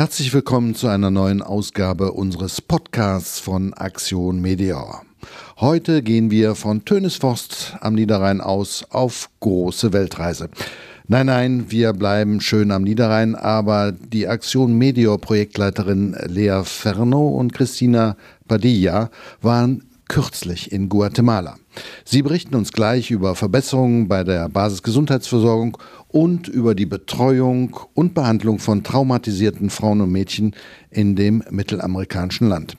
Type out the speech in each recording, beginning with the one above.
Herzlich willkommen zu einer neuen Ausgabe unseres Podcasts von Aktion Meteor. Heute gehen wir von Tönesforst am Niederrhein aus auf große Weltreise. Nein, nein, wir bleiben schön am Niederrhein, aber die Aktion Meteor Projektleiterin Lea Ferno und Christina Padilla waren kürzlich in Guatemala. Sie berichten uns gleich über Verbesserungen bei der Basisgesundheitsversorgung und über die Betreuung und Behandlung von traumatisierten Frauen und Mädchen in dem mittelamerikanischen Land.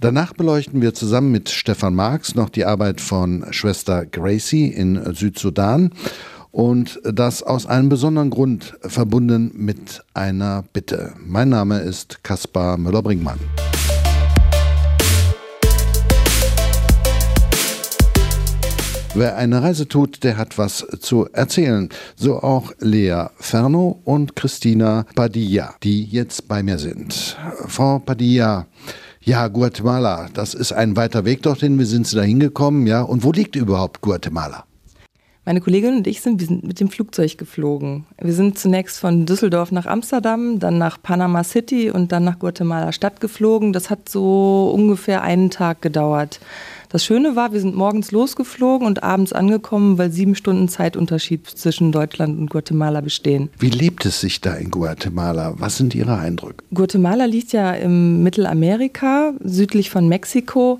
Danach beleuchten wir zusammen mit Stefan Marx noch die Arbeit von Schwester Gracie in Südsudan und das aus einem besonderen Grund verbunden mit einer Bitte. Mein Name ist Kaspar Müller-Brinkmann. Wer eine Reise tut, der hat was zu erzählen. So auch Lea Ferno und Christina Padilla, die jetzt bei mir sind. Frau Padilla, ja, Guatemala, das ist ein weiter Weg dorthin. Wie sind Sie da hingekommen? Ja, und wo liegt überhaupt Guatemala? Meine Kollegin und ich sind, sind mit dem Flugzeug geflogen. Wir sind zunächst von Düsseldorf nach Amsterdam, dann nach Panama City und dann nach Guatemala Stadt geflogen. Das hat so ungefähr einen Tag gedauert. Das Schöne war, wir sind morgens losgeflogen und abends angekommen, weil sieben Stunden Zeitunterschied zwischen Deutschland und Guatemala bestehen. Wie lebt es sich da in Guatemala? Was sind Ihre Eindrücke? Guatemala liegt ja im Mittelamerika, südlich von Mexiko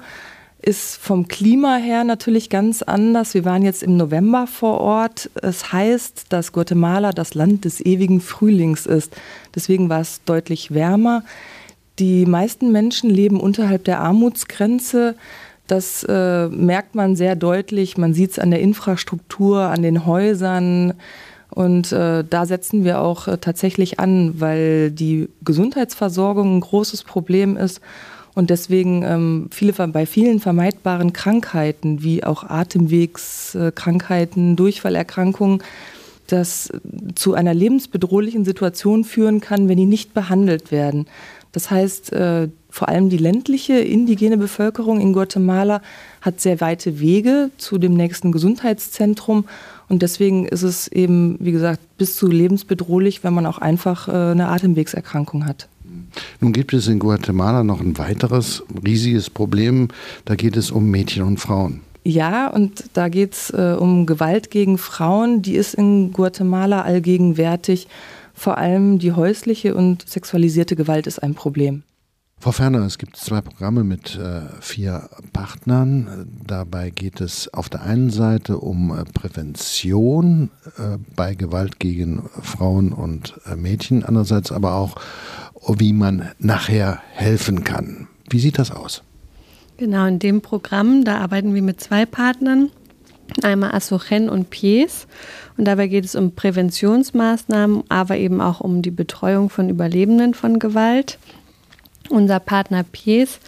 ist vom Klima her natürlich ganz anders. Wir waren jetzt im November vor Ort. Es heißt, dass Guatemala das Land des ewigen Frühlings ist. Deswegen war es deutlich wärmer. Die meisten Menschen leben unterhalb der Armutsgrenze. Das äh, merkt man sehr deutlich. Man sieht es an der Infrastruktur, an den Häusern. Und äh, da setzen wir auch äh, tatsächlich an, weil die Gesundheitsversorgung ein großes Problem ist und deswegen ähm, viele, bei vielen vermeidbaren Krankheiten, wie auch Atemwegskrankheiten, Durchfallerkrankungen, das zu einer lebensbedrohlichen Situation führen kann, wenn die nicht behandelt werden. Das heißt, äh, vor allem die ländliche indigene Bevölkerung in Guatemala hat sehr weite Wege zu dem nächsten Gesundheitszentrum. Und deswegen ist es eben, wie gesagt, bis zu lebensbedrohlich, wenn man auch einfach äh, eine Atemwegserkrankung hat. Nun gibt es in Guatemala noch ein weiteres riesiges Problem. Da geht es um Mädchen und Frauen. Ja, und da geht es äh, um Gewalt gegen Frauen. Die ist in Guatemala allgegenwärtig. Vor allem die häusliche und sexualisierte Gewalt ist ein Problem. Frau Ferner, es gibt zwei Programme mit äh, vier Partnern. Dabei geht es auf der einen Seite um äh, Prävention äh, bei Gewalt gegen Frauen und äh, Mädchen, andererseits aber auch, wie man nachher helfen kann. Wie sieht das aus? Genau, in dem Programm, da arbeiten wir mit zwei Partnern, einmal Asochen und Pies. Und dabei geht es um Präventionsmaßnahmen, aber eben auch um die Betreuung von Überlebenden von Gewalt. Unser Partner Pies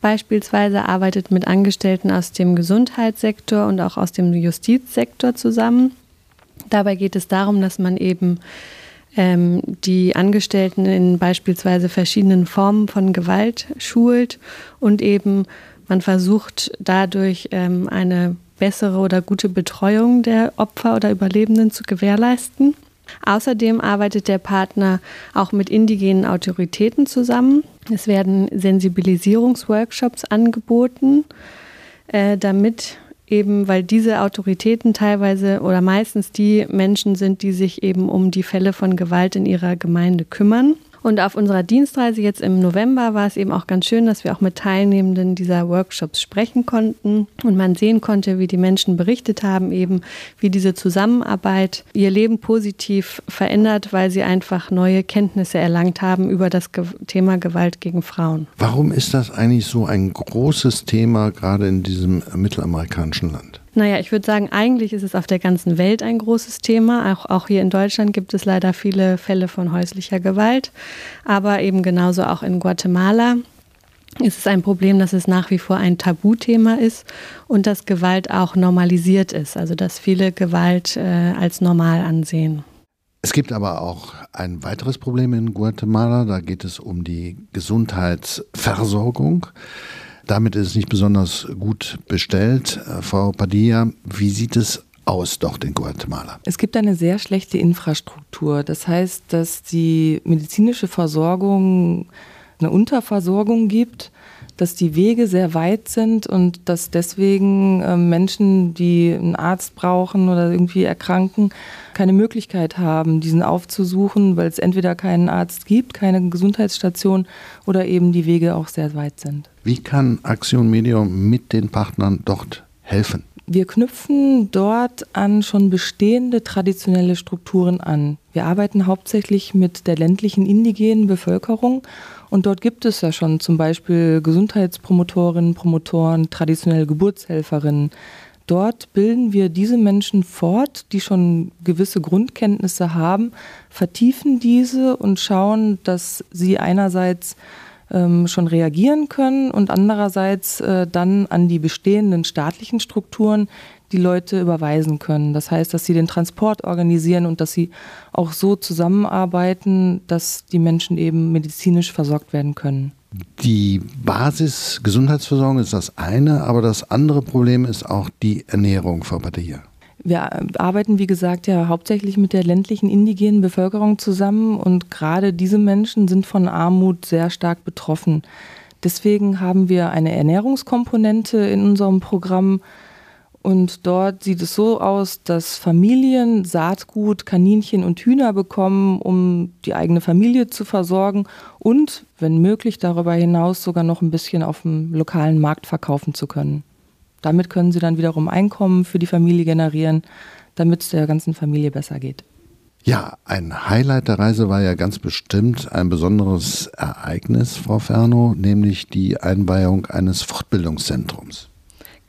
beispielsweise arbeitet mit Angestellten aus dem Gesundheitssektor und auch aus dem Justizsektor zusammen. Dabei geht es darum, dass man eben ähm, die Angestellten in beispielsweise verschiedenen Formen von Gewalt schult und eben man versucht dadurch ähm, eine bessere oder gute Betreuung der Opfer oder Überlebenden zu gewährleisten. Außerdem arbeitet der Partner auch mit indigenen Autoritäten zusammen. Es werden Sensibilisierungsworkshops angeboten, äh, damit eben, weil diese Autoritäten teilweise oder meistens die Menschen sind, die sich eben um die Fälle von Gewalt in ihrer Gemeinde kümmern. Und auf unserer Dienstreise jetzt im November war es eben auch ganz schön, dass wir auch mit Teilnehmenden dieser Workshops sprechen konnten und man sehen konnte, wie die Menschen berichtet haben, eben wie diese Zusammenarbeit ihr Leben positiv verändert, weil sie einfach neue Kenntnisse erlangt haben über das Thema Gewalt gegen Frauen. Warum ist das eigentlich so ein großes Thema gerade in diesem mittelamerikanischen Land? Naja, ich würde sagen, eigentlich ist es auf der ganzen Welt ein großes Thema. Auch, auch hier in Deutschland gibt es leider viele Fälle von häuslicher Gewalt, aber eben genauso auch in Guatemala ist es ein Problem, dass es nach wie vor ein Tabuthema ist und dass Gewalt auch normalisiert ist, also dass viele Gewalt äh, als normal ansehen. Es gibt aber auch ein weiteres Problem in Guatemala, da geht es um die Gesundheitsversorgung. Damit ist es nicht besonders gut bestellt. Äh, Frau Padilla, wie sieht es aus dort in Guatemala? Es gibt eine sehr schlechte Infrastruktur. Das heißt, dass die medizinische Versorgung eine Unterversorgung gibt, dass die Wege sehr weit sind und dass deswegen äh, Menschen, die einen Arzt brauchen oder irgendwie erkranken, keine Möglichkeit haben, diesen aufzusuchen, weil es entweder keinen Arzt gibt, keine Gesundheitsstation oder eben die Wege auch sehr weit sind. Wie kann Aktion Medium mit den Partnern dort helfen? Wir knüpfen dort an schon bestehende traditionelle Strukturen an. Wir arbeiten hauptsächlich mit der ländlichen indigenen Bevölkerung und dort gibt es ja schon zum Beispiel Gesundheitspromotorinnen, Promotoren, traditionelle Geburtshelferinnen. Dort bilden wir diese Menschen fort, die schon gewisse Grundkenntnisse haben, vertiefen diese und schauen, dass sie einerseits ähm, schon reagieren können und andererseits äh, dann an die bestehenden staatlichen Strukturen die Leute überweisen können. Das heißt, dass sie den Transport organisieren und dass sie auch so zusammenarbeiten, dass die Menschen eben medizinisch versorgt werden können. Die Basis-Gesundheitsversorgung ist das eine, aber das andere Problem ist auch die Ernährung, Frau Badia. Wir arbeiten, wie gesagt, ja hauptsächlich mit der ländlichen indigenen Bevölkerung zusammen und gerade diese Menschen sind von Armut sehr stark betroffen. Deswegen haben wir eine Ernährungskomponente in unserem Programm und dort sieht es so aus, dass Familien Saatgut, Kaninchen und Hühner bekommen, um die eigene Familie zu versorgen und, wenn möglich, darüber hinaus sogar noch ein bisschen auf dem lokalen Markt verkaufen zu können. Damit können sie dann wiederum Einkommen für die Familie generieren, damit es der ganzen Familie besser geht. Ja, ein Highlight der Reise war ja ganz bestimmt ein besonderes Ereignis, Frau Ferno, nämlich die Einweihung eines Fortbildungszentrums.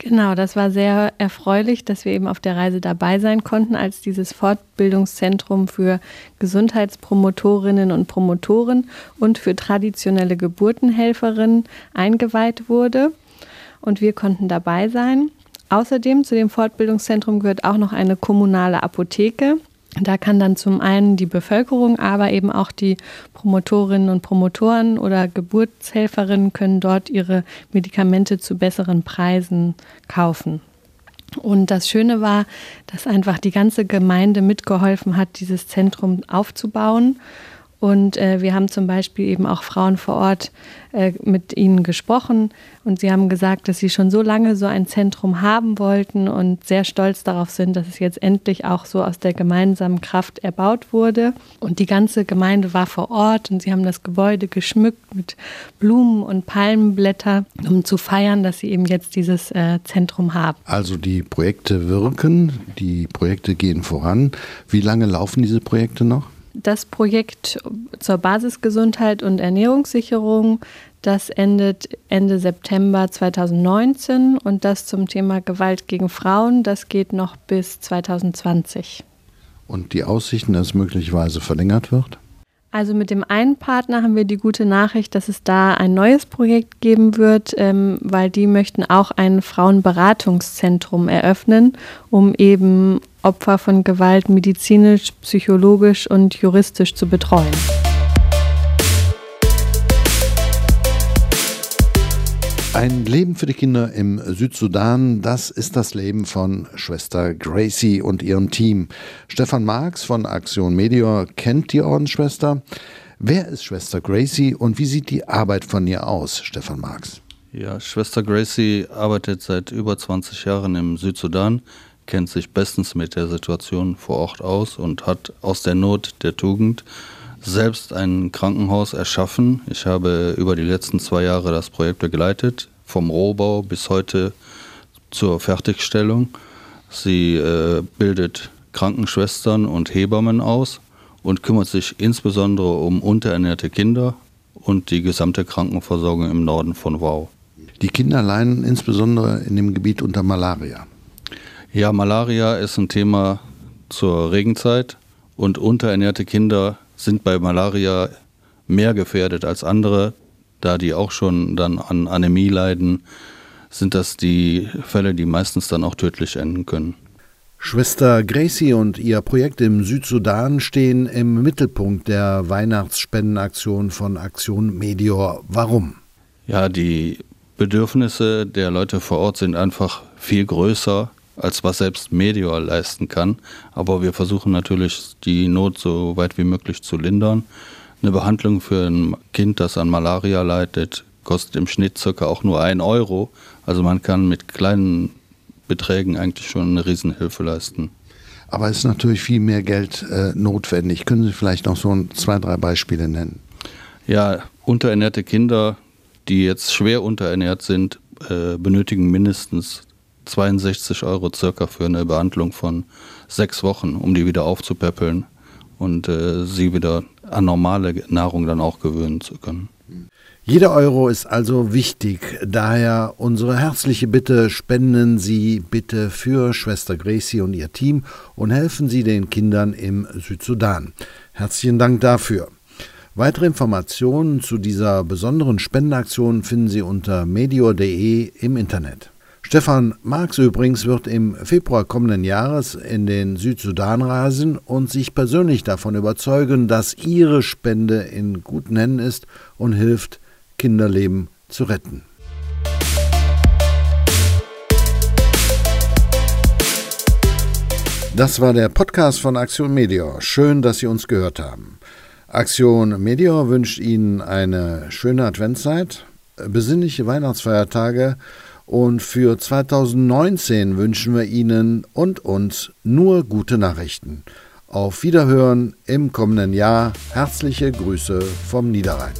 Genau, das war sehr erfreulich, dass wir eben auf der Reise dabei sein konnten, als dieses Fortbildungszentrum für Gesundheitspromotorinnen und Promotoren und für traditionelle Geburtenhelferinnen eingeweiht wurde und wir konnten dabei sein. Außerdem zu dem Fortbildungszentrum gehört auch noch eine kommunale Apotheke. Da kann dann zum einen die Bevölkerung, aber eben auch die Promotorinnen und Promotoren oder Geburtshelferinnen können dort ihre Medikamente zu besseren Preisen kaufen. Und das Schöne war, dass einfach die ganze Gemeinde mitgeholfen hat, dieses Zentrum aufzubauen. Und äh, wir haben zum Beispiel eben auch Frauen vor Ort äh, mit ihnen gesprochen und sie haben gesagt, dass sie schon so lange so ein Zentrum haben wollten und sehr stolz darauf sind, dass es jetzt endlich auch so aus der gemeinsamen Kraft erbaut wurde. Und die ganze Gemeinde war vor Ort und sie haben das Gebäude geschmückt mit Blumen und Palmenblätter, um zu feiern, dass sie eben jetzt dieses äh, Zentrum haben. Also die Projekte wirken, die Projekte gehen voran. Wie lange laufen diese Projekte noch? Das Projekt zur Basisgesundheit und Ernährungssicherung, das endet Ende September 2019 und das zum Thema Gewalt gegen Frauen, das geht noch bis 2020. Und die Aussichten, dass es möglicherweise verlängert wird? Also mit dem einen Partner haben wir die gute Nachricht, dass es da ein neues Projekt geben wird, ähm, weil die möchten auch ein Frauenberatungszentrum eröffnen, um eben Opfer von Gewalt medizinisch, psychologisch und juristisch zu betreuen. Ein Leben für die Kinder im Südsudan, das ist das Leben von Schwester Gracie und ihrem Team. Stefan Marx von Aktion Medior kennt die Ordensschwester. Wer ist Schwester Gracie und wie sieht die Arbeit von ihr aus, Stefan Marx? Ja, Schwester Gracie arbeitet seit über 20 Jahren im Südsudan, kennt sich bestens mit der Situation vor Ort aus und hat aus der Not der Tugend selbst ein Krankenhaus erschaffen. Ich habe über die letzten zwei Jahre das Projekt begleitet, vom Rohbau bis heute zur Fertigstellung. Sie äh, bildet Krankenschwestern und Hebammen aus und kümmert sich insbesondere um unterernährte Kinder und die gesamte Krankenversorgung im Norden von Wau. Die Kinder leiden insbesondere in dem Gebiet unter Malaria. Ja, Malaria ist ein Thema zur Regenzeit und unterernährte Kinder sind bei Malaria mehr gefährdet als andere, da die auch schon dann an Anämie leiden, sind das die Fälle, die meistens dann auch tödlich enden können. Schwester Gracie und ihr Projekt im Südsudan stehen im Mittelpunkt der Weihnachtsspendenaktion von Aktion Medior. Warum? Ja, die Bedürfnisse der Leute vor Ort sind einfach viel größer als was selbst Medior leisten kann. Aber wir versuchen natürlich, die Not so weit wie möglich zu lindern. Eine Behandlung für ein Kind, das an Malaria leidet, kostet im Schnitt circa auch nur ein Euro. Also man kann mit kleinen Beträgen eigentlich schon eine Riesenhilfe leisten. Aber es ist natürlich viel mehr Geld äh, notwendig. Können Sie vielleicht noch so ein, zwei, drei Beispiele nennen? Ja, unterernährte Kinder, die jetzt schwer unterernährt sind, äh, benötigen mindestens 62 Euro circa für eine Behandlung von sechs Wochen, um die wieder aufzupäppeln und äh, sie wieder an normale Nahrung dann auch gewöhnen zu können. Jeder Euro ist also wichtig. Daher unsere herzliche Bitte, spenden Sie bitte für Schwester Gracie und ihr Team und helfen Sie den Kindern im Südsudan. Herzlichen Dank dafür. Weitere Informationen zu dieser besonderen Spendenaktion finden Sie unter medior.de im Internet. Stefan Marx übrigens wird im Februar kommenden Jahres in den Südsudan reisen und sich persönlich davon überzeugen, dass ihre Spende in guten Händen ist und hilft, Kinderleben zu retten. Das war der Podcast von Aktion Meteor. Schön, dass Sie uns gehört haben. Aktion Meteor wünscht Ihnen eine schöne Adventszeit, besinnliche Weihnachtsfeiertage und für 2019 wünschen wir Ihnen und uns nur gute Nachrichten. Auf Wiederhören im kommenden Jahr. Herzliche Grüße vom Niederrhein.